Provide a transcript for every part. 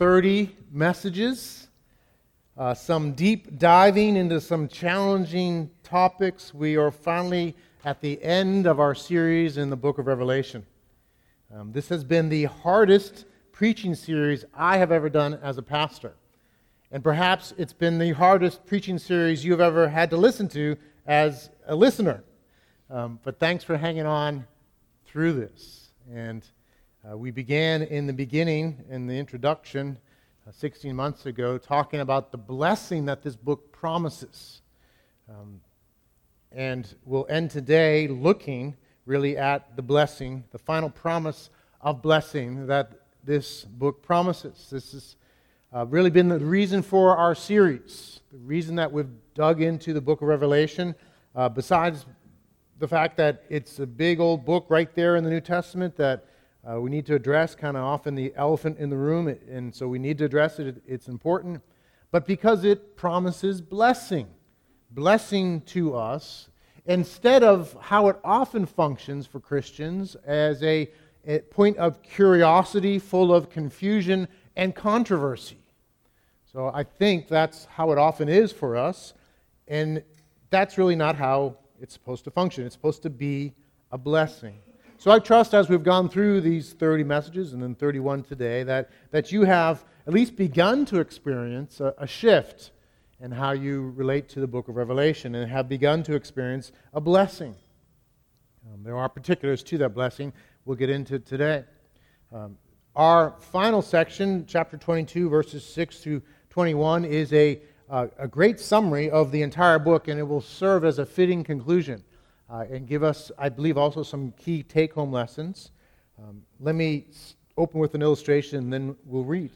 30 messages, uh, some deep diving into some challenging topics. We are finally at the end of our series in the book of Revelation. Um, this has been the hardest preaching series I have ever done as a pastor. And perhaps it's been the hardest preaching series you've ever had to listen to as a listener. Um, but thanks for hanging on through this. And uh, we began in the beginning, in the introduction, uh, 16 months ago, talking about the blessing that this book promises. Um, and we'll end today looking really at the blessing, the final promise of blessing that this book promises. This has uh, really been the reason for our series, the reason that we've dug into the book of Revelation, uh, besides the fact that it's a big old book right there in the New Testament that uh, we need to address, kind of often the elephant in the room, and so we need to address it. It's important. But because it promises blessing, blessing to us, instead of how it often functions for Christians as a, a point of curiosity full of confusion and controversy. So I think that's how it often is for us, and that's really not how it's supposed to function. It's supposed to be a blessing. So I trust as we've gone through these 30 messages and then 31 today that, that you have at least begun to experience a, a shift in how you relate to the book of Revelation and have begun to experience a blessing. Um, there are particulars to that blessing we'll get into today. Um, our final section, chapter 22, verses 6 through 21, is a uh, a great summary of the entire book, and it will serve as a fitting conclusion uh, and give us, I believe, also some key take home lessons. Um, let me open with an illustration, and then we'll read.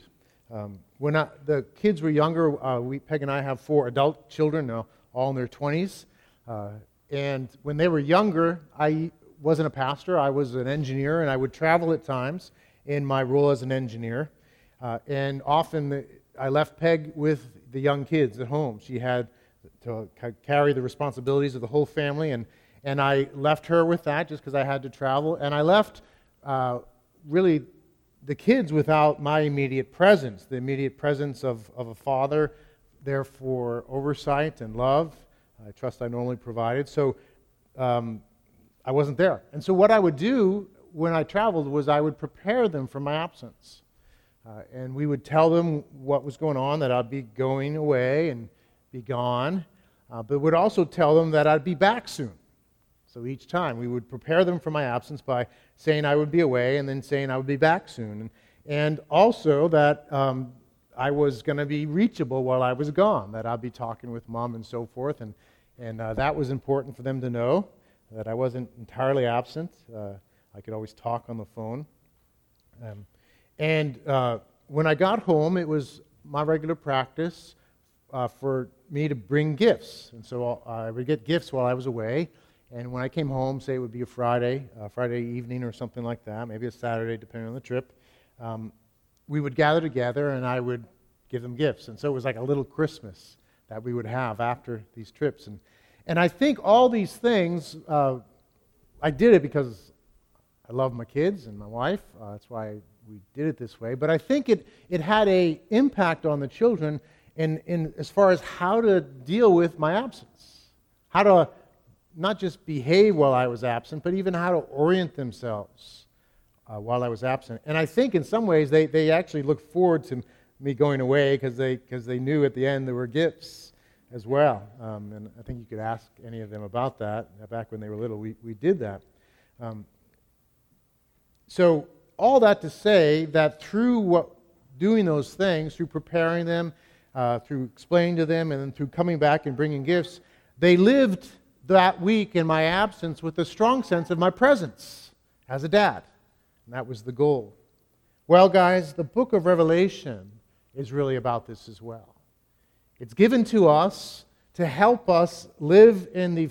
Um, when I, the kids were younger, uh, we, Peg and I have four adult children now, all in their 20s. Uh, and when they were younger, I wasn't a pastor, I was an engineer, and I would travel at times in my role as an engineer. Uh, and often the, I left Peg with the young kids at home. She had to carry the responsibilities of the whole family, and, and I left her with that just because I had to travel. And I left uh, really the kids without my immediate presence, the immediate presence of, of a father there for oversight and love. I trust I normally provided. So um, I wasn't there. And so what I would do when I traveled was I would prepare them for my absence. Uh, and we would tell them what was going on, that I'd be going away and be gone, uh, but would also tell them that I'd be back soon. So each time we would prepare them for my absence by saying I would be away and then saying I would be back soon. And, also that um, I was going to be reachable while I was gone, that I'd be talking with mom and so forth. And, and uh, that was important for them to know, that I wasn't entirely absent. Uh, I could always talk on the phone. Um, and uh, when I got home, it was my regular practice uh, for me to bring gifts. And so I would get gifts while I was away. And when I came home, say it would be a Friday, uh, Friday evening or something like that, maybe a Saturday, depending on the trip, um, we would gather together and I would give them gifts. And so it was like a little Christmas that we would have after these trips. And, and I think all these things, uh, I did it because I love my kids and my wife. Uh, that's why we did it this way. But I think it, it had a impact on the children in, in as far as how to deal with my absence, how to not just behave while I was absent, but even how to orient themselves uh, while I was absent. And I think in some ways they, they actually looked forward to me going away because they, cause they knew at the end there were gifts as well. Um, and I think you could ask any of them about that. Back when they were little, we, we did that. Um, so all that to say that through what, doing those things, through preparing them, uh, through explaining to them, and then through coming back and bringing gifts, they lived that week in my absence with a strong sense of my presence as a dad. And that was the goal. Well, guys, the book of Revelation is really about this as well. It's given to us to help us live in the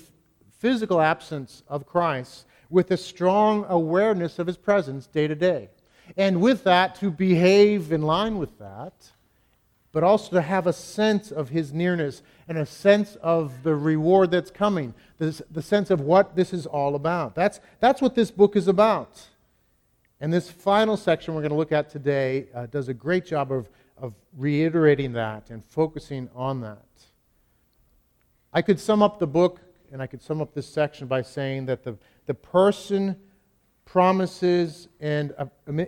physical absence of Christ with a strong awareness of his presence day to day. And with that, to behave in line with that, but also to have a sense of his nearness and a sense of the reward that's coming, the, the sense of what this is all about. That's, that's what this book is about. And this final section we're going to look at today uh, does a great job of, of reiterating that and focusing on that. I could sum up the book and I could sum up this section by saying that the, the person promises and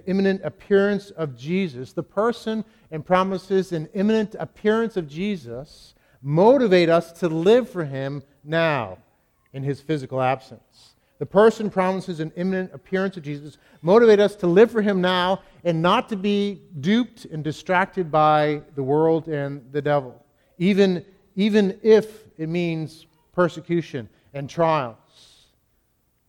imminent appearance of Jesus, the person and promises and imminent appearance of Jesus motivate us to live for him now in his physical absence. The person promises an imminent appearance of Jesus motivate us to live for him now and not to be duped and distracted by the world and the devil, even, even if it means persecution and trials.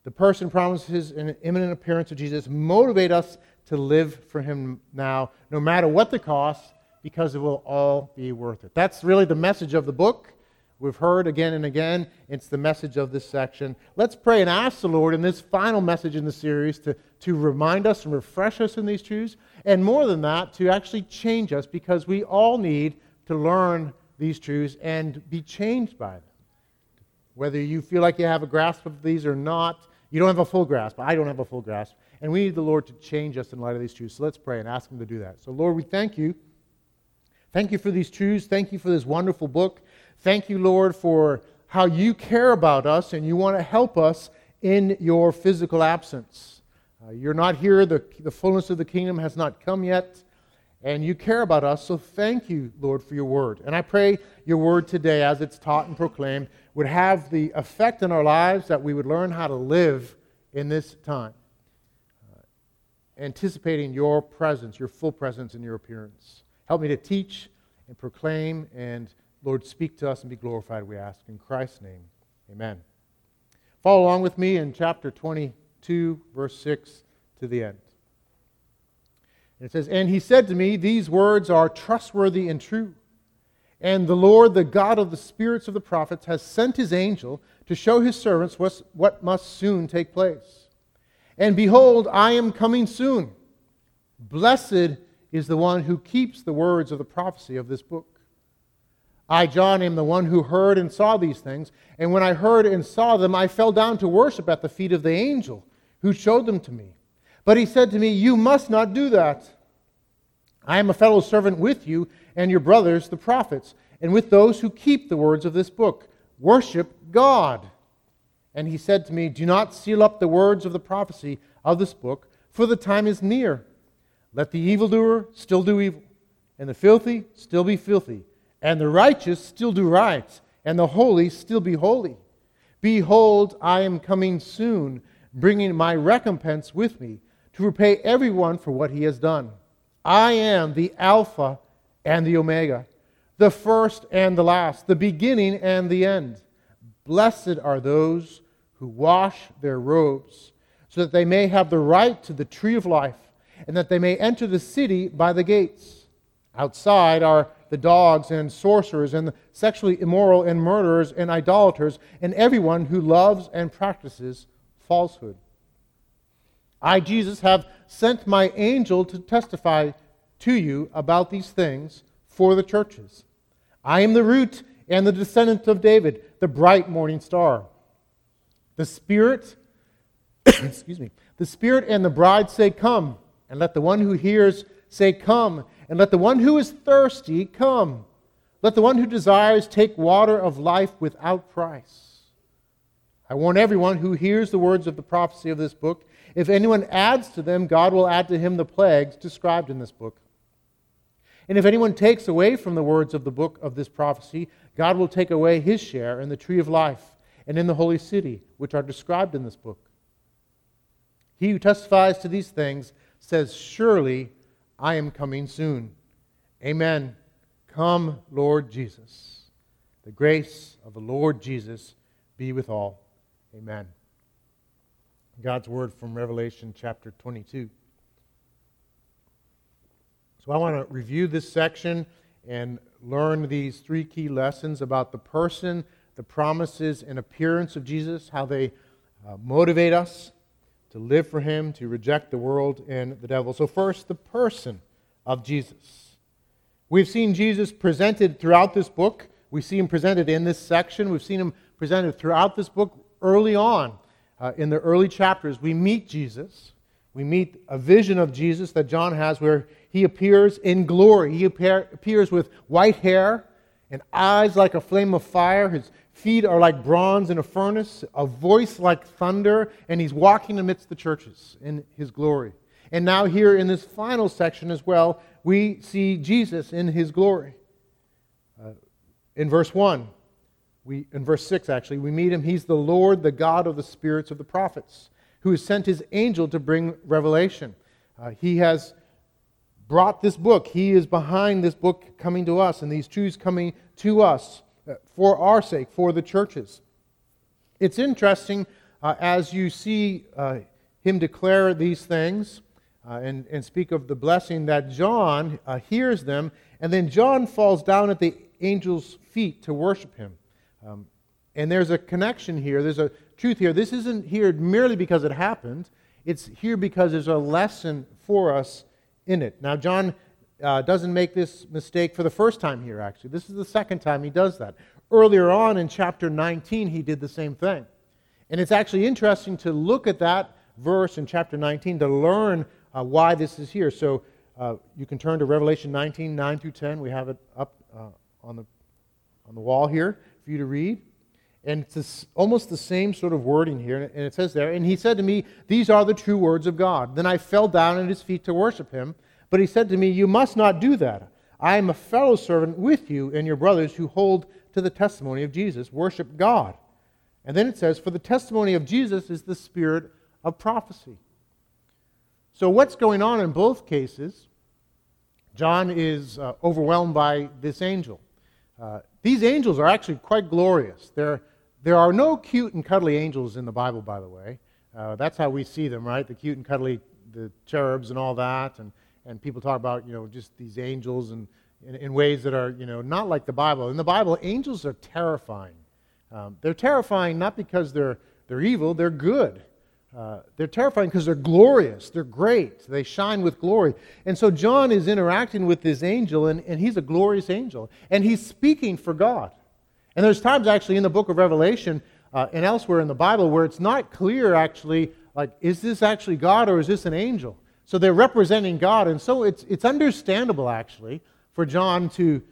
The person promises an imminent appearance of Jesus motivate us to live for him now, no matter what the cost, because it will all be worth it. That's really the message of the book. We've heard again and again. It's the message of this section. Let's pray and ask the Lord in this final message in the series to, to remind us and refresh us in these truths, and more than that, to actually change us because we all need to learn these truths and be changed by them. Whether you feel like you have a grasp of these or not, you don't have a full grasp. I don't have a full grasp. And we need the Lord to change us in light of these truths. So let's pray and ask Him to do that. So, Lord, we thank you. Thank you for these truths. Thank you for this wonderful book. Thank you, Lord, for how you care about us and you want to help us in your physical absence. Uh, you're not here, the, the fullness of the kingdom has not come yet, and you care about us. So thank you, Lord, for your word. And I pray your word today, as it's taught and proclaimed, would have the effect in our lives that we would learn how to live in this time, uh, anticipating your presence, your full presence, and your appearance. Help me to teach and proclaim and Lord, speak to us and be glorified, we ask. In Christ's name, amen. Follow along with me in chapter 22, verse 6 to the end. And it says, And he said to me, These words are trustworthy and true. And the Lord, the God of the spirits of the prophets, has sent his angel to show his servants what must soon take place. And behold, I am coming soon. Blessed is the one who keeps the words of the prophecy of this book. I, John, am the one who heard and saw these things. And when I heard and saw them, I fell down to worship at the feet of the angel who showed them to me. But he said to me, You must not do that. I am a fellow servant with you and your brothers, the prophets, and with those who keep the words of this book. Worship God. And he said to me, Do not seal up the words of the prophecy of this book, for the time is near. Let the evildoer still do evil, and the filthy still be filthy and the righteous still do right, and the holy still be holy. Behold, I am coming soon, bringing my recompense with me to repay everyone for what he has done. I am the Alpha and the Omega, the first and the last, the beginning and the end. Blessed are those who wash their robes, so that they may have the right to the tree of life, and that they may enter the city by the gates. Outside are the dogs and sorcerers and the sexually immoral and murderers and idolaters and everyone who loves and practices falsehood. I, Jesus, have sent my angel to testify to you about these things for the churches. I am the root and the descendant of David, the bright morning star. The Spirit, excuse me, the Spirit and the bride say, Come, and let the one who hears say, Come, and let the one who is thirsty come. Let the one who desires take water of life without price. I warn everyone who hears the words of the prophecy of this book if anyone adds to them, God will add to him the plagues described in this book. And if anyone takes away from the words of the book of this prophecy, God will take away his share in the tree of life and in the holy city, which are described in this book. He who testifies to these things says, Surely I am coming soon. Amen. Come, Lord Jesus. The grace of the Lord Jesus be with all. Amen. God's word from Revelation chapter 22. So I want to review this section and learn these three key lessons about the person, the promises, and appearance of Jesus, how they uh, motivate us to live for Him, to reject the world and the devil. So, first, the person of Jesus. We've seen Jesus presented throughout this book. We see him presented in this section. We've seen him presented throughout this book early on. Uh, in the early chapters, we meet Jesus. we meet a vision of Jesus that John has where he appears in glory. He appear, appears with white hair and eyes like a flame of fire. His feet are like bronze in a furnace, a voice like thunder, and he's walking amidst the churches in his glory. And now, here in this final section as well, we see Jesus in his glory. Uh, in verse 1, we, in verse 6, actually, we meet him. He's the Lord, the God of the spirits of the prophets, who has sent his angel to bring revelation. Uh, he has brought this book. He is behind this book coming to us and these truths coming to us uh, for our sake, for the churches. It's interesting uh, as you see uh, him declare these things uh, and, and speak of the blessing that John uh, hears them, and then John falls down at the angel's feet to worship him. Um, and there's a connection here, there's a truth here. This isn't here merely because it happened, it's here because there's a lesson for us in it. Now, John uh, doesn't make this mistake for the first time here, actually. This is the second time he does that. Earlier on in chapter 19, he did the same thing. And it's actually interesting to look at that verse in chapter 19 to learn uh, why this is here. So uh, you can turn to Revelation 19, 9 through 10. We have it up uh, on, the, on the wall here for you to read. And it's this, almost the same sort of wording here. And it says there, And he said to me, These are the true words of God. Then I fell down at his feet to worship him. But he said to me, You must not do that. I am a fellow servant with you and your brothers who hold to the testimony of Jesus. Worship God. And then it says, For the testimony of Jesus is the spirit of prophecy. So, what's going on in both cases? John is uh, overwhelmed by this angel. Uh, these angels are actually quite glorious. There, there are no cute and cuddly angels in the Bible, by the way. Uh, that's how we see them, right? The cute and cuddly, the cherubs and all that. And, and people talk about, you know, just these angels and in, in ways that are, you know, not like the Bible. In the Bible, angels are terrifying. Um, they're terrifying not because they're, they're evil, they're good. Uh, they're terrifying because they're glorious. They're great. They shine with glory. And so John is interacting with this angel, and, and he's a glorious angel. And he's speaking for God. And there's times actually in the book of Revelation uh, and elsewhere in the Bible where it's not clear actually, like, is this actually God or is this an angel? So they're representing God. And so it's, it's understandable actually for John to,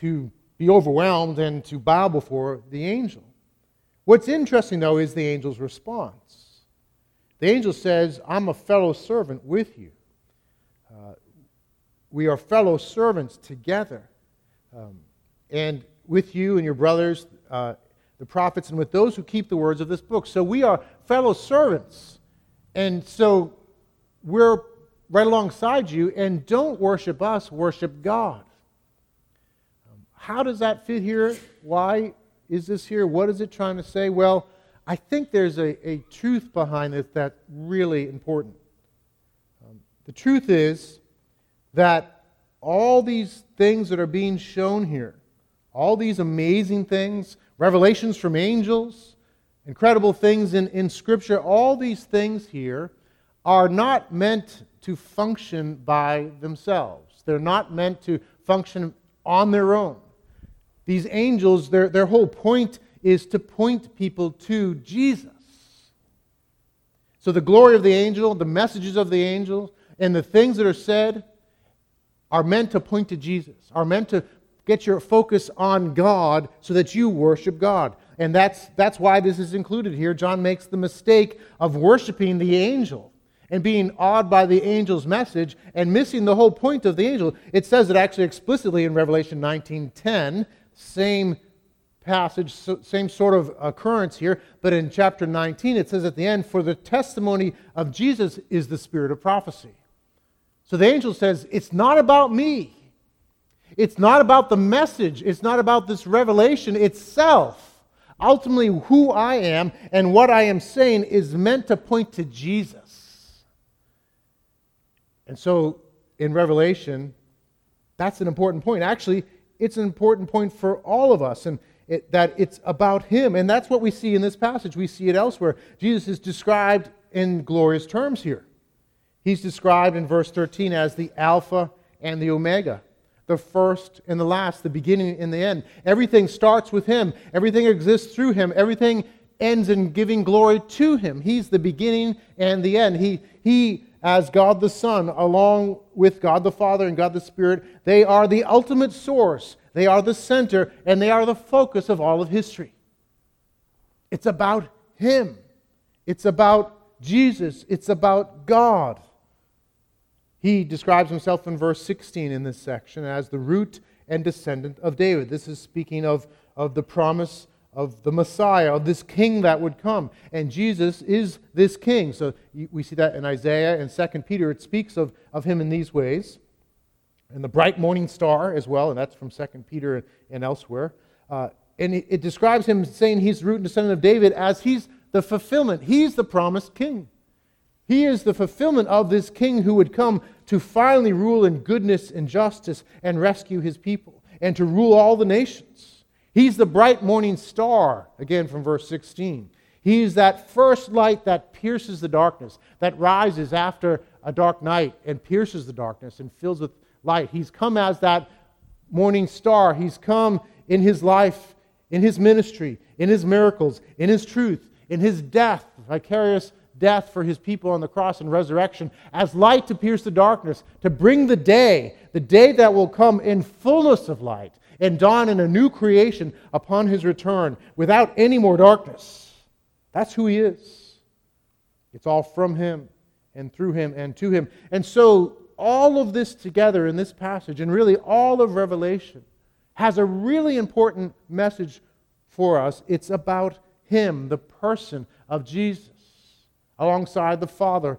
to be overwhelmed and to bow before the angel. What's interesting, though, is the angel's response. The angel says, I'm a fellow servant with you. Uh, we are fellow servants together. Um, and with you and your brothers, uh, the prophets, and with those who keep the words of this book. So we are fellow servants. And so we're right alongside you, and don't worship us, worship God. Um, how does that fit here? Why is this here? What is it trying to say? Well, I think there's a, a truth behind this that's really important. Um, the truth is that all these things that are being shown here, all these amazing things, revelations from angels, incredible things in, in Scripture, all these things here are not meant to function by themselves. They're not meant to function on their own. These angels, their, their whole point is to point people to Jesus. So the glory of the angel, the messages of the angel, and the things that are said are meant to point to Jesus, are meant to get your focus on God so that you worship God. And that's, that's why this is included here. John makes the mistake of worshiping the angel and being awed by the angel's message and missing the whole point of the angel. It says it actually explicitly in Revelation 19:10, same passage, same sort of occurrence here, but in chapter 19 it says at the end, For the testimony of Jesus is the spirit of prophecy. So the angel says, It's not about me. It's not about the message. It's not about this revelation itself. Ultimately, who I am and what I am saying is meant to point to Jesus. And so in Revelation, that's an important point. Actually, it's an important point for all of us. And it, that it's about him. And that's what we see in this passage. We see it elsewhere. Jesus is described in glorious terms here. He's described in verse 13 as the Alpha and the Omega, the first and the last, the beginning and the end. Everything starts with him, everything exists through him, everything ends in giving glory to him. He's the beginning and the end. He, he as God the Son, along with God the Father and God the Spirit, they are the ultimate source, they are the center, and they are the focus of all of history. It's about Him, it's about Jesus, it's about God. He describes himself in verse 16 in this section as the root and descendant of David. This is speaking of, of the promise of the Messiah, of this king that would come. And Jesus is this king. So we see that in Isaiah and 2 Peter. It speaks of, of him in these ways. And the bright morning star as well, and that's from 2 Peter and elsewhere. Uh, and it, it describes him saying he's the root and descendant of David as he's the fulfillment. He's the promised king. He is the fulfillment of this king who would come to finally rule in goodness and justice and rescue his people and to rule all the nations. He's the bright morning star, again from verse 16. He's that first light that pierces the darkness, that rises after a dark night and pierces the darkness and fills with light. He's come as that morning star. He's come in his life, in his ministry, in his miracles, in his truth, in his death, vicarious death for his people on the cross and resurrection, as light to pierce the darkness, to bring the day, the day that will come in fullness of light, and dawn in a new creation upon his return without any more darkness. That's who he is. It's all from him and through him and to him. And so, all of this together in this passage, and really all of Revelation, has a really important message for us. It's about him, the person of Jesus, alongside the Father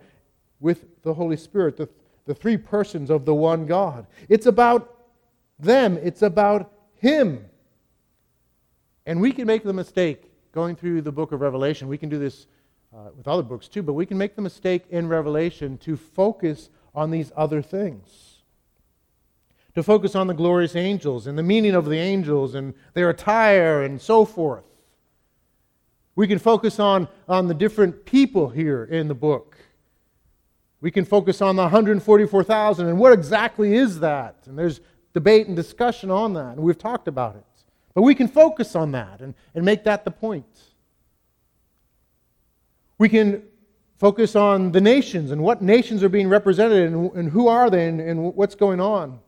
with the Holy Spirit, the, the three persons of the one God. It's about them, it's about Him. And we can make the mistake going through the book of Revelation. We can do this uh, with other books too, but we can make the mistake in Revelation to focus on these other things. To focus on the glorious angels and the meaning of the angels and their attire and so forth. We can focus on, on the different people here in the book. We can focus on the 144,000 and what exactly is that? And there's debate and discussion on that, and we've talked about it. But we can focus on that and, and make that the point. We can focus on the nations and what nations are being represented and, and who are they and, and, what's going on.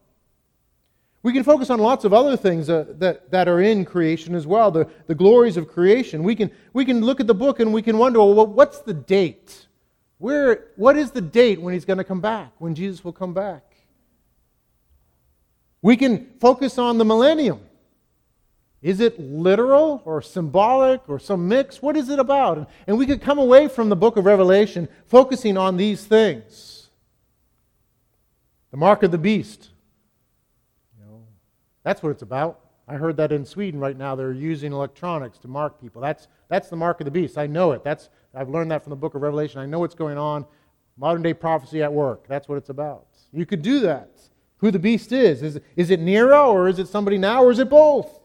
We can focus on lots of other things that, that are in creation as well, the, the glories of creation. We can, we can look at the book and we can wonder, well, what's the date? Where, what is the date when he's going to come back, when Jesus will come back? We can focus on the millennium. Is it literal or symbolic or some mix? What is it about? And we could come away from the book of Revelation focusing on these things. The mark of the beast. You know, that's what it's about. I heard that in Sweden right now they're using electronics to mark people. That's, that's the mark of the beast. I know it. That's, I've learned that from the book of Revelation. I know what's going on. Modern day prophecy at work. That's what it's about. You could do that who the beast is. Is, is it Nero or is it somebody now or is it both?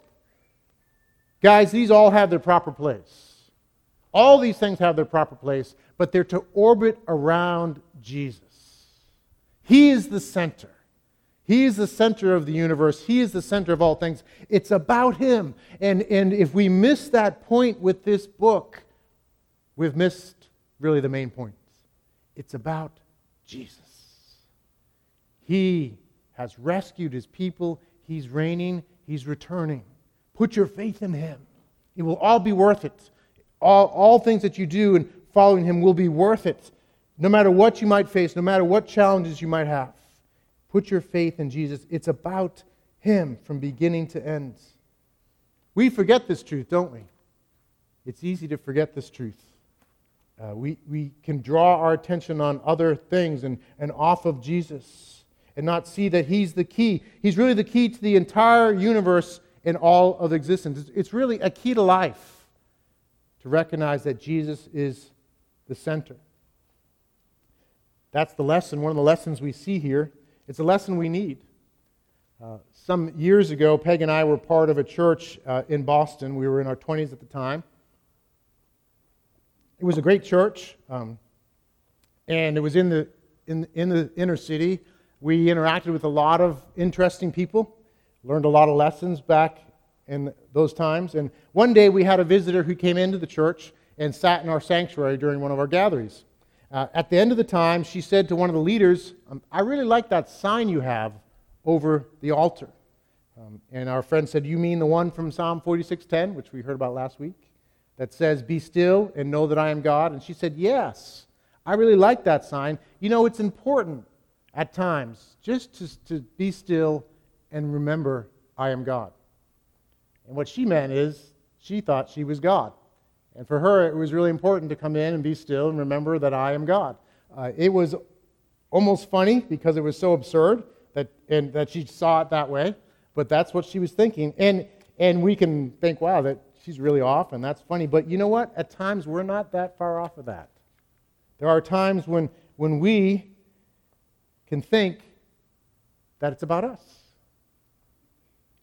Guys, these all have their proper place. All these things have their proper place, but they're to orbit around Jesus. He is the center. He is the center of the universe. He is the center of all things. It's about Him. And, and if we miss that point with this book, we've missed really the main point. It's about Jesus. He has rescued his people. He's reigning, he's returning. Put your faith in him. It will all be worth it. All, all things that you do in following him will be worth it, no matter what you might face, no matter what challenges you might have. Put your faith in Jesus. It's about him from beginning to end. We forget this truth, don't we? It's easy to forget this truth. Uh, we, we can draw our attention on other things and, and off of Jesus and not see that He's the key. He's really the key to the entire universe and all of existence. It's really a key to life to recognize that Jesus is the center. That's the lesson, one of the lessons we see here. It's a lesson we need. Uh, some years ago, Peg and I were part of a church uh, in Boston. We were in our 20s at the time. It was a great church, um, and it was in the, in, in the inner city. We interacted with a lot of interesting people, learned a lot of lessons back in those times. And one day we had a visitor who came into the church and sat in our sanctuary during one of our gatherings. Uh, at the end of the time, she said to one of the leaders, um, I really like that sign you have over the altar. Um, and our friend said, You mean the one from Psalm 46:10, which we heard about last week, that says, Be still and know that I am God? And she said, Yes, I really like that sign. You know, it's important at times just to, to be still and remember I am God. And what she meant is she thought she was God. And for her, it was really important to come in and be still and remember that I am God. Uh, it was almost funny because it was so absurd that, and that she saw it that way, but that's what she was thinking. And, and we can think, wow, that she's really off, and that's funny. But you know what? At times, we're not that far off of that. There are times when, when we can think that it's about us.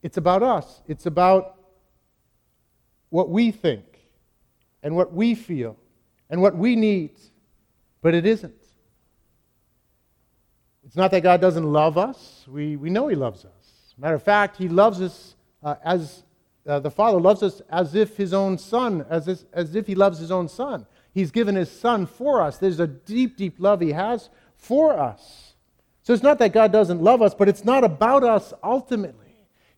It's about us. It's about what we think and what we feel and what we need, but it isn't. It's not that God doesn't love us. We, we know He loves us. Matter of fact, He loves us uh, as uh, the Father loves us as if His own Son, as, if, as if He loves His own Son. He's given His Son for us. There's a deep, deep love He has for us. So it's not that God doesn't love us, but it's not about us ultimately.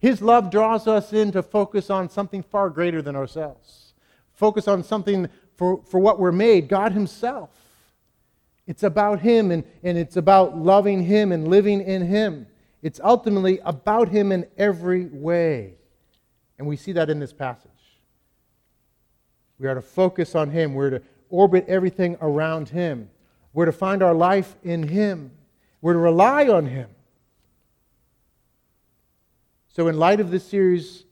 His love draws us in to focus on something far greater than ourselves focus on something for, for what we're made God Himself. It's about Him and, and it's about loving Him and living in Him. It's ultimately about Him in every way. And we see that in this passage. We are to focus on Him, we're to orbit everything around Him, we're to find our life in Him, we're to rely on Him. So, in light of this series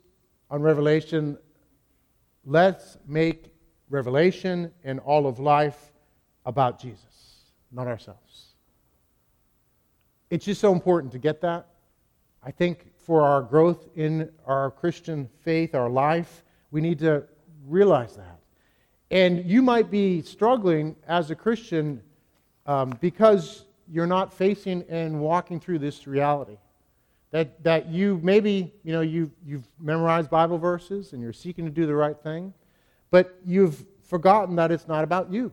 on Revelation, Let's make Revelation and all of life about Jesus, not ourselves. It's just so important to get that. I think for our growth in our Christian faith, our life, we need to realize that. And you might be struggling as a Christian um, because you're not facing and walking through this reality. That, that you maybe, you know, you, you've memorized Bible verses and you're seeking to do the right thing, but you've forgotten that it's not about you.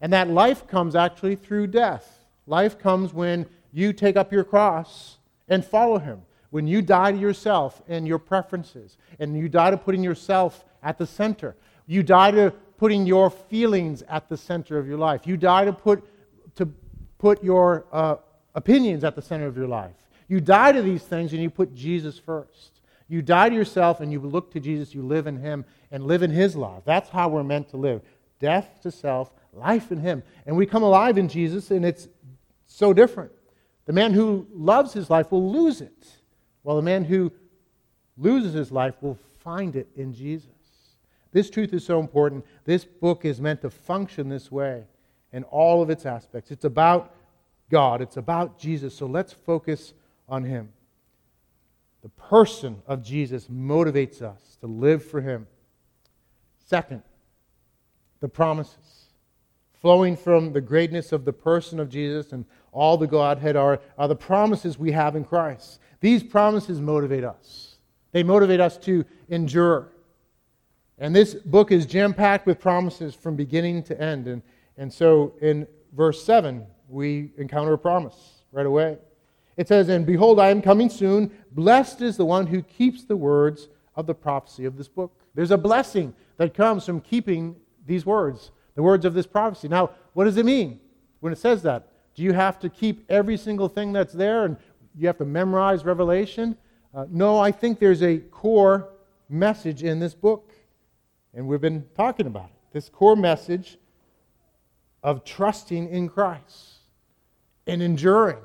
And that life comes actually through death. Life comes when you take up your cross and follow Him. When you die to yourself and your preferences, and you die to putting yourself at the center. You die to putting your feelings at the center of your life. You die to put, to put your uh, opinions at the center of your life. You die to these things and you put Jesus first. You die to yourself and you look to Jesus, you live in Him and live in His love. That's how we're meant to live death to self, life in Him. And we come alive in Jesus, and it's so different. The man who loves his life will lose it, while the man who loses his life will find it in Jesus. This truth is so important. This book is meant to function this way in all of its aspects. It's about God, it's about Jesus. So let's focus on Him. The person of Jesus motivates us to live for Him. Second, the promises. Flowing from the greatness of the person of Jesus and all the Godhead are, are the promises we have in Christ. These promises motivate us, they motivate us to endure. And this book is jam packed with promises from beginning to end. And, and so in verse 7, we encounter a promise right away. It says, And behold, I am coming soon. Blessed is the one who keeps the words of the prophecy of this book. There's a blessing that comes from keeping these words, the words of this prophecy. Now, what does it mean when it says that? Do you have to keep every single thing that's there and you have to memorize Revelation? Uh, no, I think there's a core message in this book, and we've been talking about it. This core message of trusting in Christ and enduring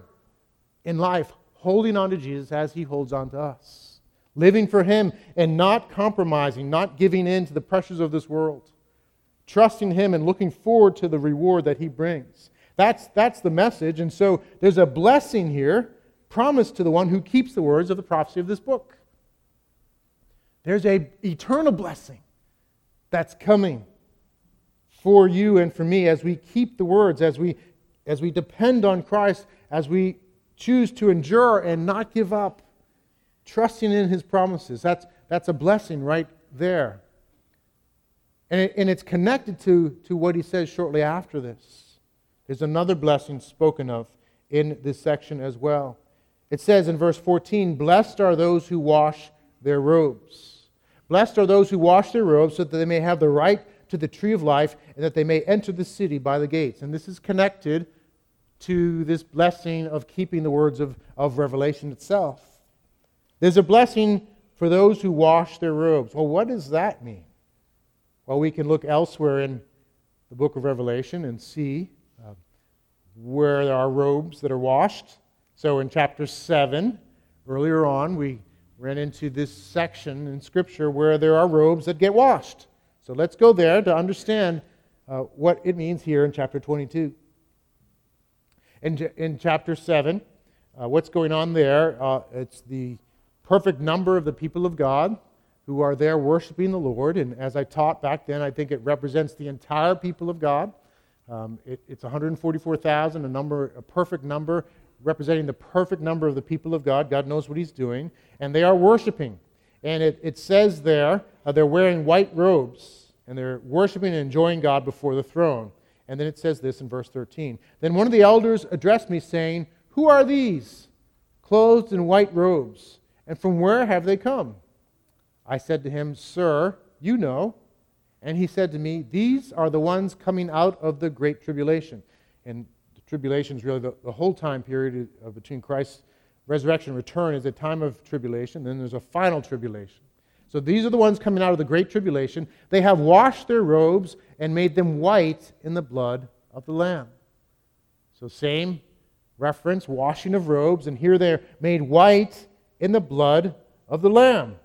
in life, holding on to Jesus as he holds on to us. Living for him and not compromising, not giving in to the pressures of this world. Trusting him and looking forward to the reward that he brings. That's, that's the message. And so there's a blessing here promised to the one who keeps the words of the prophecy of this book. There's a eternal blessing that's coming for you and for me as we keep the words, as we, as we depend on Christ, as we choose to endure and not give up, trusting in his promises. That's, that's a blessing right there. And, it, and it's connected to, to what he says shortly after this. There's another blessing spoken of in this section as well. It says in verse 14, Blessed are those who wash their robes. Blessed are those who wash their robes so that they may have the right to the tree of life and that they may enter the city by the gates. And this is connected to this blessing of keeping the words of, of Revelation itself. There's a blessing for those who wash their robes. Well, what does that mean? Well, we can look elsewhere in the book of Revelation and see uh, where there are robes that are washed. So in chapter 7, earlier on, we ran into this section in Scripture where there are robes that get washed. So let's go there to understand uh, what it means here in chapter 22. In, in chapter 7, uh, what's going on there? Uh, it's the perfect number of the people of God who are there worshiping the Lord. And as I taught back then, I think it represents the entire people of God. Um, it, it's 144,000, a number, a perfect number, representing the perfect number of the people of God. God knows what He's doing, and they are worshiping. And it, it says there uh, they're wearing white robes, and they're worshiping and enjoying God before the throne. And then it says this in verse 13. Then one of the elders addressed me, saying, Who are these, clothed in white robes? And from where have they come? I said to him, Sir, you know. And he said to me, These are the ones coming out of the great tribulation. And the tribulation is really the, the whole time period of, between Christ's resurrection and return is a time of tribulation. Then there's a final tribulation. So these are the ones coming out of the great tribulation. They have washed their robes and made them white in the blood of the Lamb. So, same reference, washing of robes, and here they're made white in the blood of the Lamb.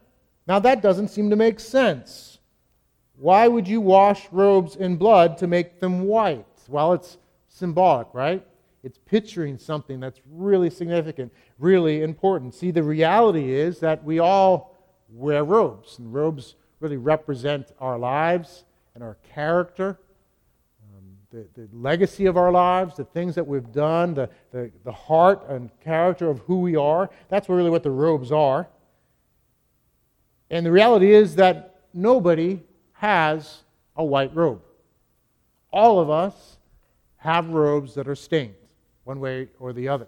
Now, that doesn't seem to make sense. Why would you wash robes in blood to make them white? Well, it's symbolic, right? It's picturing something that's really significant, really important. See, the reality is that we all wear robes, and robes really represent our lives and our character, um, the, the legacy of our lives, the things that we've done, the, the, the heart and character of who we are. That's really what the robes are. And the reality is that nobody has a white robe. All of us have robes that are stained, one way or the other.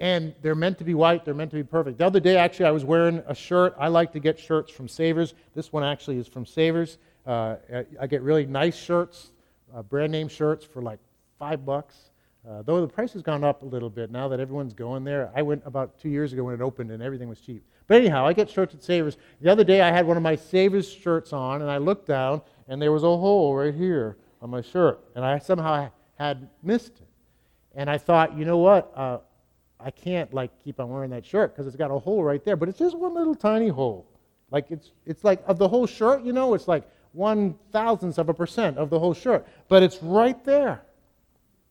And they're meant to be white, they're meant to be perfect. The other day, actually, I was wearing a shirt. I like to get shirts from Savers. This one actually is from Savers. Uh, I get really nice shirts, uh, brand name shirts for like five bucks. Uh, though the price has gone up a little bit now that everyone's going there. I went about two years ago when it opened and everything was cheap. But anyhow, I get shirts at Savers. The other day I had one of my Savers shirts on and I looked down and there was a hole right here on my shirt. And I somehow had missed it. And I thought, you know what? Uh, I can't like keep on wearing that shirt because it's got a hole right there. But it's just one little tiny hole. Like it's, it's like of the whole shirt, you know, it's like one thousandth of a percent of the whole shirt. But it's right there.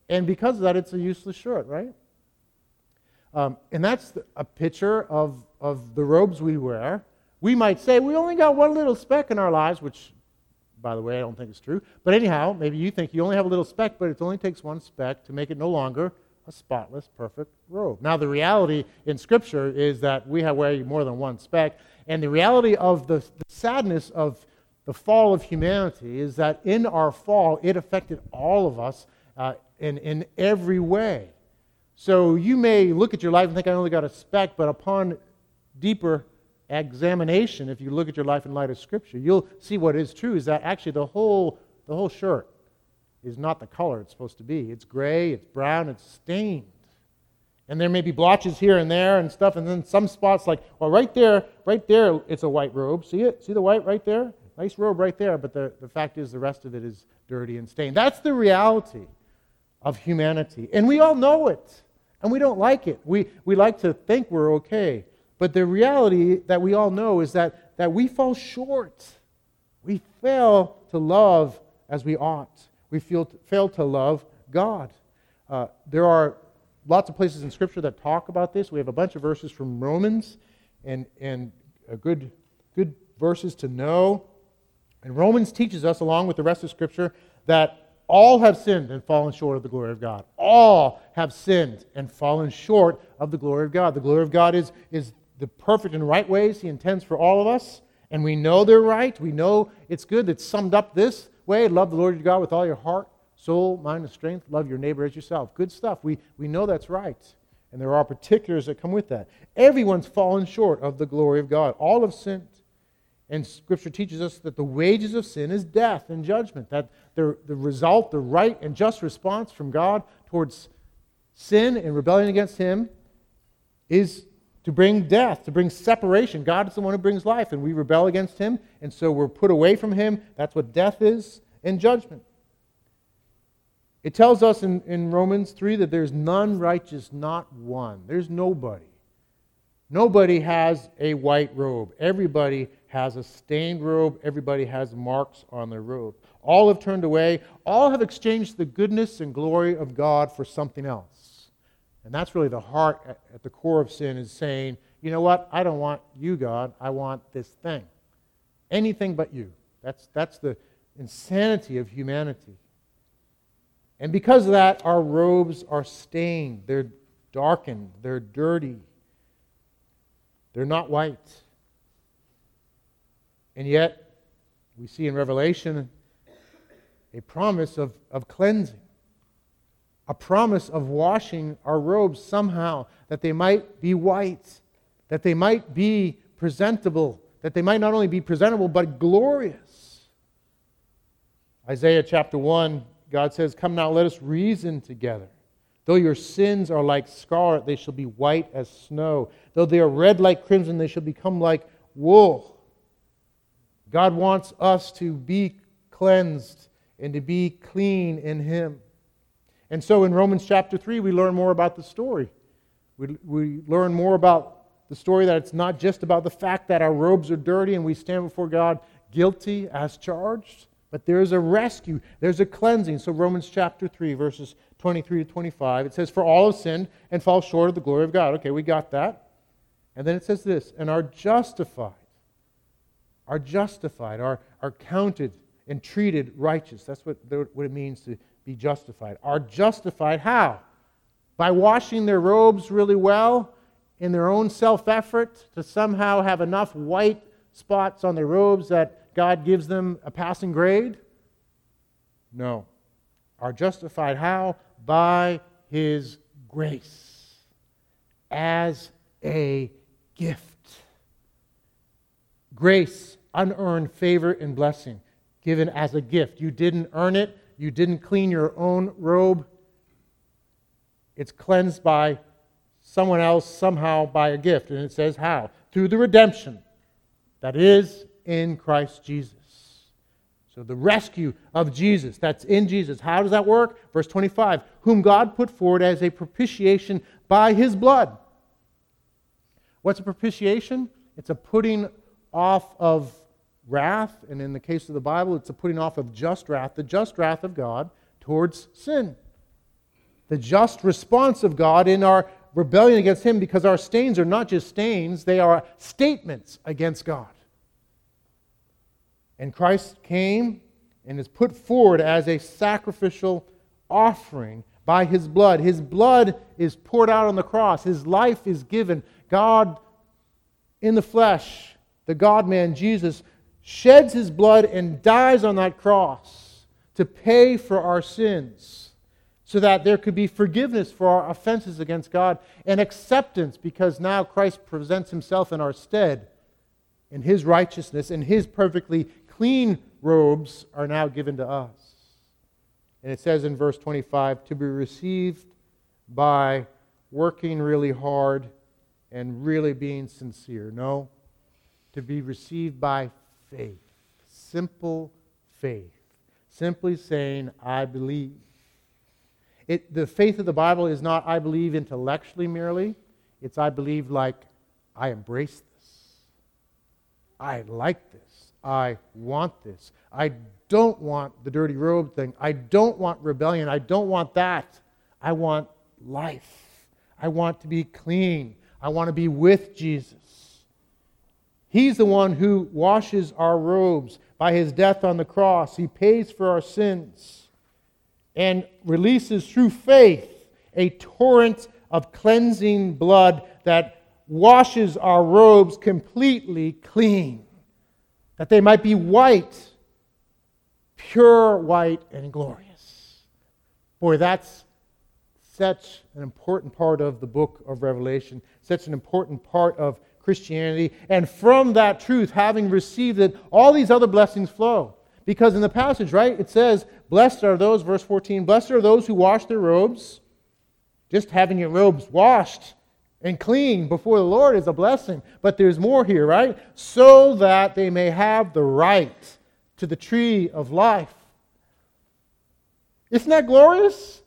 And because of that, it's a useless shirt, right? Um, and that's a picture of, of the robes we wear. We might say we only got one little speck in our lives, which, by the way, I don't think is true. But anyhow, maybe you think you only have a little speck, but it only takes one speck to make it no longer a spotless, perfect robe. Now, the reality in Scripture is that we have way more than one speck. And the reality of the, the sadness of the fall of humanity is that in our fall, it affected all of us uh, in, in every way. So you may look at your life and think, I only got a speck, but upon deeper examination, if you look at your life in light of Scripture, you'll see what is true is that actually the whole, the whole shirt is not the color it's supposed to be. It's gray, it's brown, it's stained. And there may be blotches here and there and stuff, and then some spots like, well, right there, right there, it's a white robe. See it? See the white right there? Nice robe right there, but the, the fact is the rest of it is dirty and stained. That's the reality of humanity. And we all know it. And we don't like it. We, we like to think we're okay. But the reality that we all know is that, that we fall short. We fail to love as we ought. We feel, fail to love God. Uh, there are lots of places in Scripture that talk about this. We have a bunch of verses from Romans and, and good, good verses to know. And Romans teaches us, along with the rest of Scripture, that all have sinned and fallen short of the glory of God. All have sinned and fallen short of the glory of God. The glory of God is, is the perfect and right ways He intends for all of us. And we know they're right. We know it's good. It's summed up this way love the Lord your God with all your heart, soul, mind, and strength. Love your neighbor as yourself. Good stuff. We, we know that's right. And there are particulars that come with that. Everyone's fallen short of the glory of God. All have sinned. And Scripture teaches us that the wages of sin is death and judgment. That the, the result, the right and just response from God towards sin and rebellion against Him is to bring death, to bring separation. God is the one who brings life, and we rebel against Him, and so we're put away from Him. That's what death is, and judgment. It tells us in, in Romans 3 that there's none righteous, not one. There's nobody. Nobody has a white robe. Everybody has a stained robe. Everybody has marks on their robe. All have turned away. All have exchanged the goodness and glory of God for something else. And that's really the heart at the core of sin is saying, you know what? I don't want you, God. I want this thing. Anything but you. That's, that's the insanity of humanity. And because of that, our robes are stained. They're darkened. They're dirty. They're not white. And yet, we see in Revelation a promise of, of cleansing, a promise of washing our robes somehow, that they might be white, that they might be presentable, that they might not only be presentable, but glorious. Isaiah chapter 1, God says, Come now, let us reason together. Though your sins are like scarlet, they shall be white as snow. Though they are red like crimson, they shall become like wool. God wants us to be cleansed and to be clean in Him. And so in Romans chapter 3, we learn more about the story. We, we learn more about the story that it's not just about the fact that our robes are dirty and we stand before God guilty as charged, but there's a rescue, there's a cleansing. So, Romans chapter 3, verses 23 to 25, it says, For all have sinned and fall short of the glory of God. Okay, we got that. And then it says this, and are justified are justified, are, are counted and treated righteous. That's what, what it means to be justified. Are justified how? By washing their robes really well in their own self effort to somehow have enough white spots on their robes that God gives them a passing grade? No. Are justified how? By His grace as a gift. Grace unearned favor and blessing given as a gift. You didn't earn it, you didn't clean your own robe. It's cleansed by someone else, somehow by a gift. And it says how? Through the redemption that is in Christ Jesus. So the rescue of Jesus, that's in Jesus. How does that work? Verse 25 Whom God put forward as a propitiation by his blood. What's a propitiation? It's a putting off of wrath, and in the case of the Bible, it's a putting off of just wrath, the just wrath of God towards sin. The just response of God in our rebellion against Him because our stains are not just stains, they are statements against God. And Christ came and is put forward as a sacrificial offering by His blood. His blood is poured out on the cross, His life is given. God in the flesh, the God man Jesus, sheds his blood and dies on that cross to pay for our sins so that there could be forgiveness for our offenses against God and acceptance because now Christ presents himself in our stead and his righteousness and his perfectly clean robes are now given to us. And it says in verse 25 to be received by working really hard and really being sincere. No, to be received by faith. Simple faith. Simply saying, I believe. It, the faith of the Bible is not, I believe intellectually merely. It's, I believe like, I embrace this. I like this. I want this. I don't want the dirty robe thing. I don't want rebellion. I don't want that. I want life. I want to be clean. I want to be with Jesus. He's the one who washes our robes by his death on the cross. He pays for our sins and releases through faith a torrent of cleansing blood that washes our robes completely clean, that they might be white, pure white, and glorious. Boy, that's such an important part of the book of Revelation, such an important part of Christianity. And from that truth, having received it, all these other blessings flow. Because in the passage, right, it says, Blessed are those, verse 14, blessed are those who wash their robes. Just having your robes washed and clean before the Lord is a blessing. But there's more here, right? So that they may have the right to the tree of life. Isn't that glorious?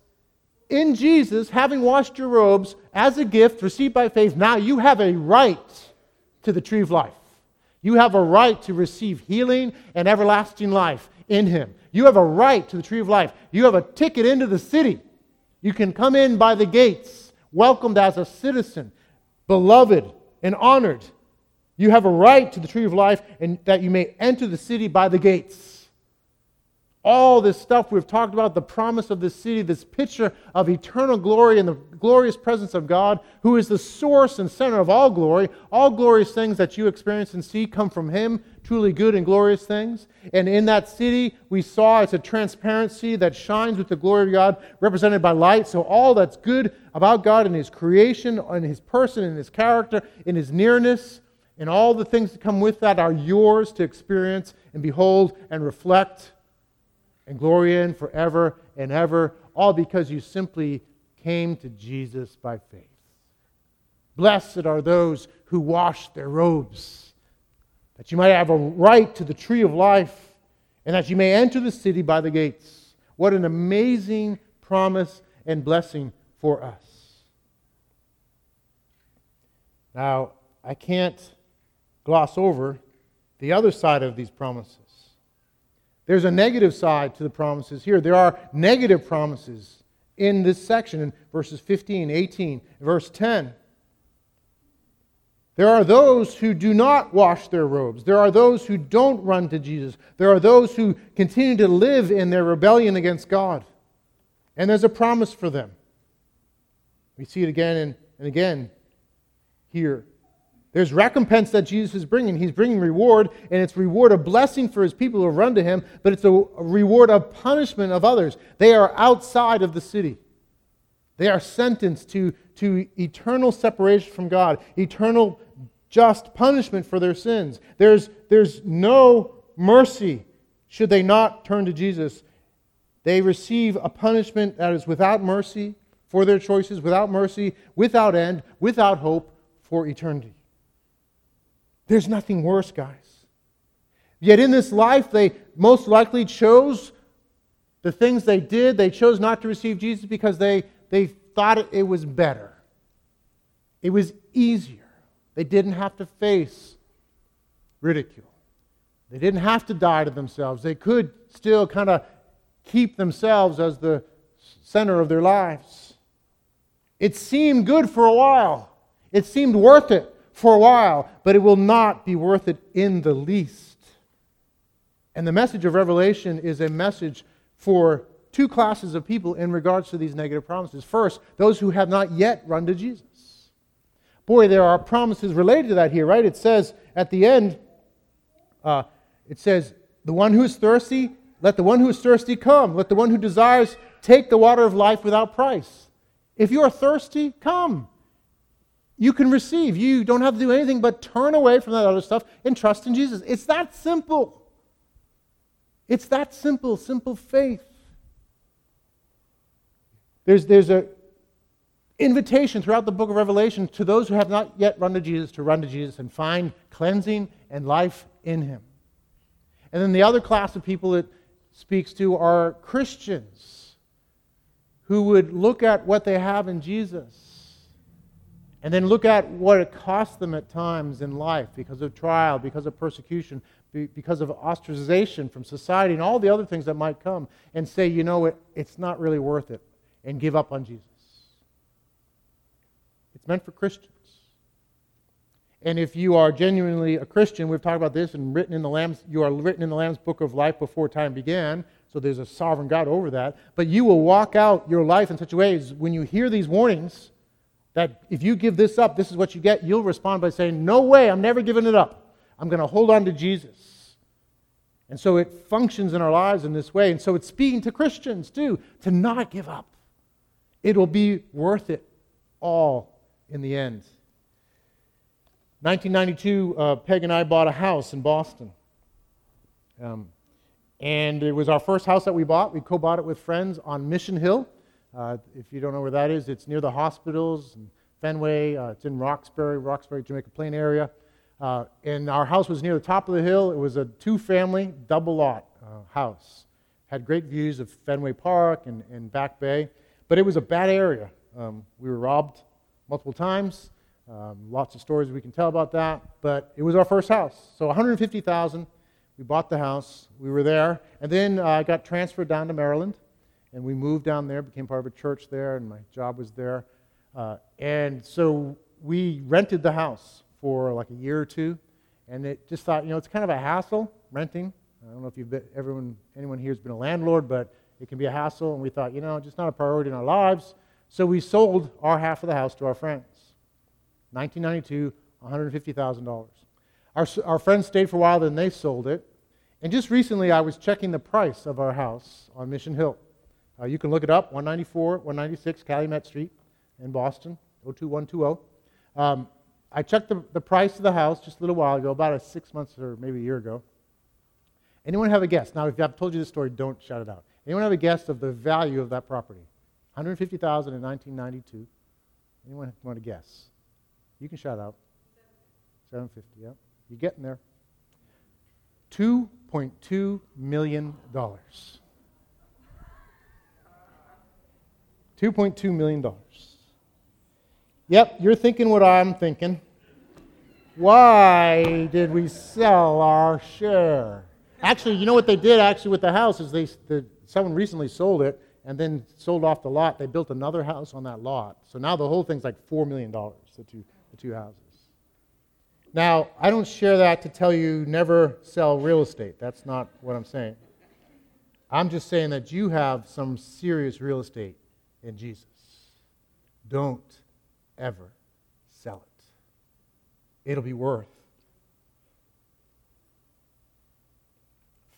In Jesus, having washed your robes as a gift received by faith, now you have a right to the tree of life. You have a right to receive healing and everlasting life in Him. You have a right to the tree of life. You have a ticket into the city. You can come in by the gates, welcomed as a citizen, beloved and honored. You have a right to the tree of life and that you may enter the city by the gates all this stuff we've talked about, the promise of this city, this picture of eternal glory and the glorious presence of God, who is the source and center of all glory. All glorious things that you experience and see come from Him, truly good and glorious things. And in that city, we saw it's a transparency that shines with the glory of God, represented by light. So, all that's good about God and His creation, and His person, and His character, in His nearness, and all the things that come with that are yours to experience and behold and reflect and glory in forever and ever, all because you simply came to Jesus by faith. Blessed are those who wash their robes, that you might have a right to the tree of life, and that you may enter the city by the gates. What an amazing promise and blessing for us. Now, I can't gloss over the other side of these promises. There's a negative side to the promises here. There are negative promises in this section in verses 15, 18, verse 10. There are those who do not wash their robes. There are those who don't run to Jesus. There are those who continue to live in their rebellion against God. And there's a promise for them. We see it again and, again here. There's recompense that Jesus is bringing. He's bringing reward, and it's reward of blessing for his people who run to him, but it's a reward of punishment of others. They are outside of the city. They are sentenced to, to eternal separation from God, eternal just punishment for their sins. There's, there's no mercy should they not turn to Jesus. They receive a punishment that is without mercy for their choices, without mercy, without end, without hope for eternity. There's nothing worse, guys. Yet in this life, they most likely chose the things they did. They chose not to receive Jesus because they, they thought it, was better. It was easier. They didn't have to face ridicule. They didn't have to die to themselves. They could still kind of keep themselves as the center of their lives. It seemed good for a while, it seemed worth it for a while, but it will not be worth it in the least. And the message of Revelation is a message for two classes of people in regards to these negative promises. First, those who have not yet run to Jesus. Boy, there are promises related to that here, right? It says at the end, uh, it says, The one who is thirsty, let the one who is thirsty come. Let the one who desires take the water of life without price. If you are thirsty, come you can receive. You don't have to do anything but turn away from that other stuff and trust in Jesus. It's that simple. It's that simple, simple faith. There's, there's a invitation throughout the book of Revelation to those who have not yet run to Jesus to run to Jesus and find cleansing and life in him. And then the other class of people it speaks to are Christians who would look at what they have in Jesus and then look at what it costs them at times in life because of trial, because of persecution, because of ostracization from society, and all the other things that might come, and say, you know, it, it's not really worth it, and give up on Jesus. It's meant for Christians. And if you are genuinely a Christian, we've talked about this and written in the Lamb's, you are written in the Lamb's book of life before time began. So there's a sovereign God over that. But you will walk out your life in such a way as when you hear these warnings, that if you give this up, this is what you get, you'll respond by saying, No way, I'm never giving it up. I'm going to hold on to Jesus. And so it functions in our lives in this way. And so it's speaking to Christians too, to not give up. It will be worth it all in the end. 1992, uh, Peg and I bought a house in Boston. Um, and it was our first house that we bought. We co bought it with friends on Mission Hill. Uh, if you don't know where that is, it's near the hospitals and Fenway. Uh, it's in Roxbury, Roxbury, Jamaica Plain area. Uh, and our house was near the top of the hill. It was a two family, double lot uh, house. Had great views of Fenway Park and, and Back Bay. But it was a bad area. Um, we were robbed multiple times. Um, lots of stories we can tell about that. But it was our first house. So 150000 we bought the house. We were there. And then uh, I got transferred down to Maryland. And we moved down there, became part of a church there, and my job was there. Uh, and so we rented the house for like a year or two. And it just thought, you know, it's kind of a hassle renting. I don't know if you've been, everyone, anyone here has been a landlord, but it can be a hassle. And we thought, you know, just not a priority in our lives. So we sold our half of the house to our friends. 1992, $150,000. Our, our friends stayed for a while, then they sold it. And just recently, I was checking the price of our house on Mission Hill. Uh, you can look it up 194, 196 Calumet Street in Boston, 02120. Um, I checked the, the price of the house just a little while ago, about six months or maybe a year ago. Anyone have a guess? Now, if I've told you this story, don't shout it out. Anyone have a guess of the value of that property? 150,000 in 1992. Anyone want to guess? You can shout out. 750, yeah. You're getting there. $2.2 million. $2.2 million. Yep, you're thinking what I'm thinking. Why did we sell our share? Actually, you know what they did actually with the house is they the, someone recently sold it and then sold off the lot. They built another house on that lot. So now the whole thing's like $4 million, the two, the two houses. Now, I don't share that to tell you never sell real estate. That's not what I'm saying. I'm just saying that you have some serious real estate in Jesus. Don't ever sell it. It'll be worth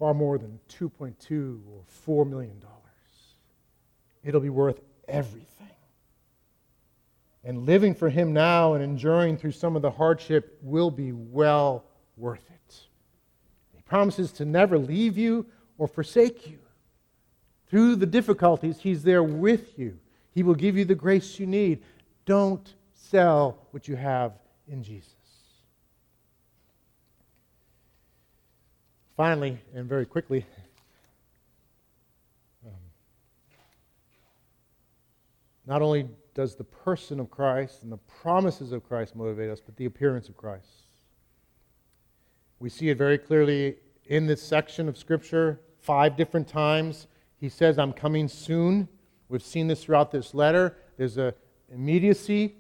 far more than 2.2 or 4 million dollars. It'll be worth everything. And living for him now and enduring through some of the hardship will be well worth it. He promises to never leave you or forsake you. Through the difficulties, He's there with you. He will give you the grace you need. Don't sell what you have in Jesus. Finally, and very quickly, um, not only does the person of Christ and the promises of Christ motivate us, but the appearance of Christ. We see it very clearly in this section of Scripture, five different times. He says, I'm coming soon. We've seen this throughout this letter. There's a immediacy,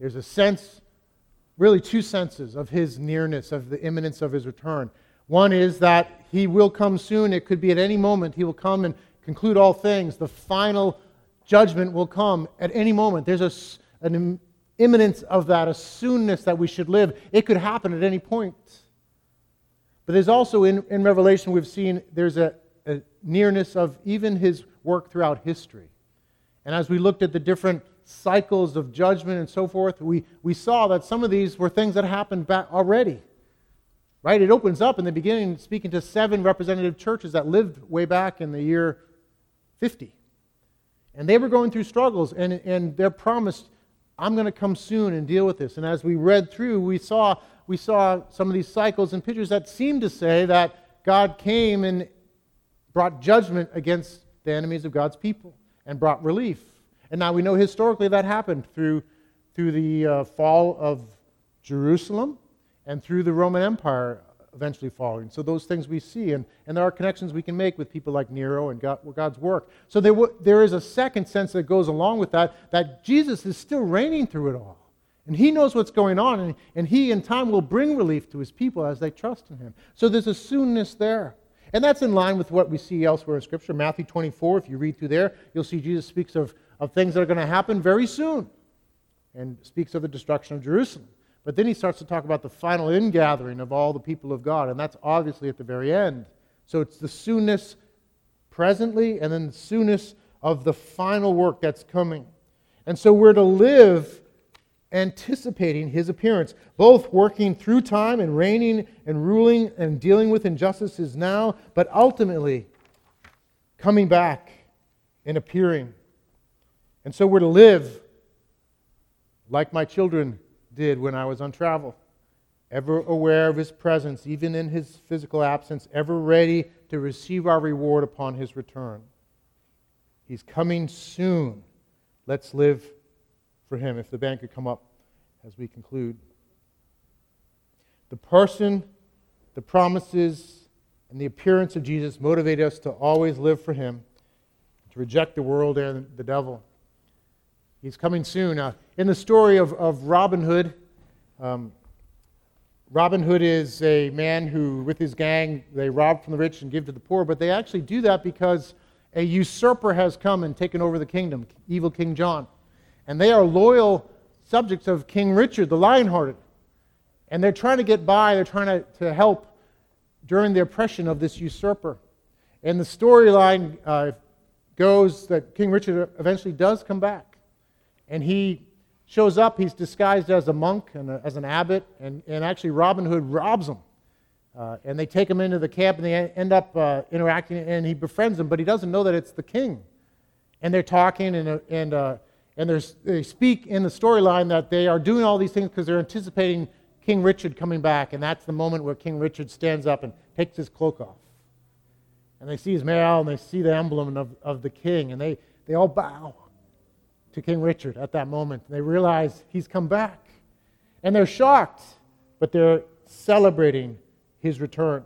there's a sense, really two senses of his nearness, of the imminence of his return. One is that he will come soon. It could be at any moment. He will come and conclude all things. The final judgment will come at any moment. There's a, an imminence of that, a soonness that we should live. It could happen at any point. But there's also in, in Revelation, we've seen there's a, a nearness of even his work throughout history. And as we looked at the different cycles of judgment and so forth, we, we saw that some of these were things that happened back already. Right? It opens up in the beginning speaking to seven representative churches that lived way back in the year 50. And they were going through struggles, and, and they're promised, I'm going to come soon and deal with this. And as we read through, we saw, we saw some of these cycles and pictures that seemed to say that God came and brought judgment against the enemies of God's people and brought relief. And now we know historically that happened through, through the uh, fall of Jerusalem and through the Roman Empire eventually falling. So those things we see, and, and there are connections we can make with people like Nero and God, God's work. So there, w- there is a second sense that goes along with that, that Jesus is still reigning through it all. And he knows what's going on, and, and he in time will bring relief to his people as they trust in him. So there's a soonness there. And that's in line with what we see elsewhere in Scripture. Matthew 24, if you read through there, you'll see Jesus speaks of, of things that are going to happen very soon and speaks of the destruction of Jerusalem. But then he starts to talk about the final ingathering of all the people of God, and that's obviously at the very end. So it's the soonness presently and then the soonness of the final work that's coming. And so we're to live anticipating his appearance, both working through time and reigning and ruling and dealing with injustices now, but ultimately coming back and appearing. And so we're to live like my children did when I was on travel, ever aware of his presence, even in his physical absence, ever ready to receive our reward upon his return. He's coming soon. Let's live for him. If the band could come up as we conclude. The person, the promises, and the appearance of Jesus motivate us to always live for him, to reject the world and the devil. He's coming soon. Uh, in the story of, of Robin Hood, um, Robin Hood is a man who, with his gang, they rob from the rich and give to the poor, but they actually do that because a usurper has come and taken over the kingdom, evil King John. And they are loyal subjects of King Richard, the Lionhearted. And they're trying to get by, they're trying to, to help during the oppression of this usurper. And the storyline uh, goes that King Richard eventually does come back. And he shows up, he's disguised as a monk and a, as an abbot, and, and actually Robin Hood robs him. Uh, and they take him into the camp and they end up uh, interacting, and he befriends them, but he doesn't know that it's the king. And they're talking, and, uh, and, uh, and they speak in the storyline that they are doing all these things because they're anticipating King Richard coming back, and that's the moment where King Richard stands up and takes his cloak off. And they see his mail, and they see the emblem of, of the king, and they, they all bow to King Richard at that moment. They realize he's come back. And they're shocked, but they're celebrating his return.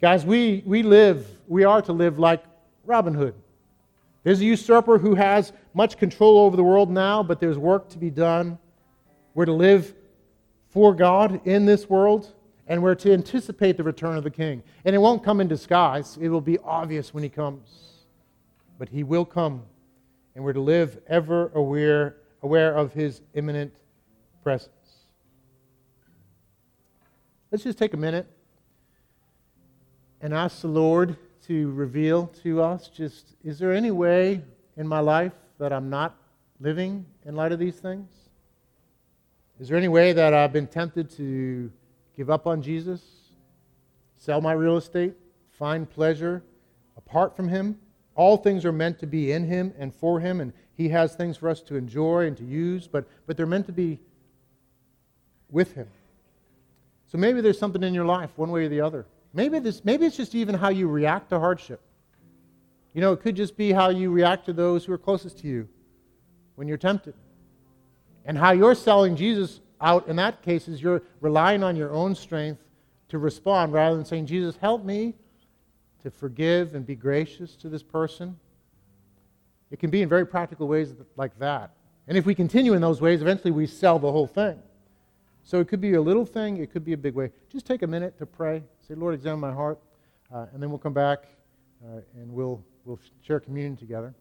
Guys, we, we live, we are to live like Robin Hood. There's a usurper who has much control over the world now, but there's work to be done. We're to live for God in this world, and we're to anticipate the return of the king. And it won't come in disguise, it will be obvious when he comes. But he will come and we're to live ever aware, aware of his imminent presence. Let's just take a minute and ask the Lord to reveal to us just is there any way in my life that I'm not living in light of these things? Is there any way that I've been tempted to give up on Jesus, sell my real estate, find pleasure apart from Him? All things are meant to be in Him and for Him, and He has things for us to enjoy and to use, but, but they're meant to be with Him. So maybe there's something in your life, one way or the other. Maybe, this, maybe it's just even how you react to hardship. You know, it could just be how you react to those who are closest to you when you're tempted. And how you're selling Jesus out in that case is you're relying on your own strength to respond rather than saying, Jesus, help me to forgive and be gracious to this person. It can be in very practical ways like that. And if we continue in those ways, eventually we sell the whole thing. So it could be a little thing, it could be a big way. Just take a minute to pray. Say, Lord, examine my heart. Uh, and then we'll come back uh, and we'll, we'll share communion together.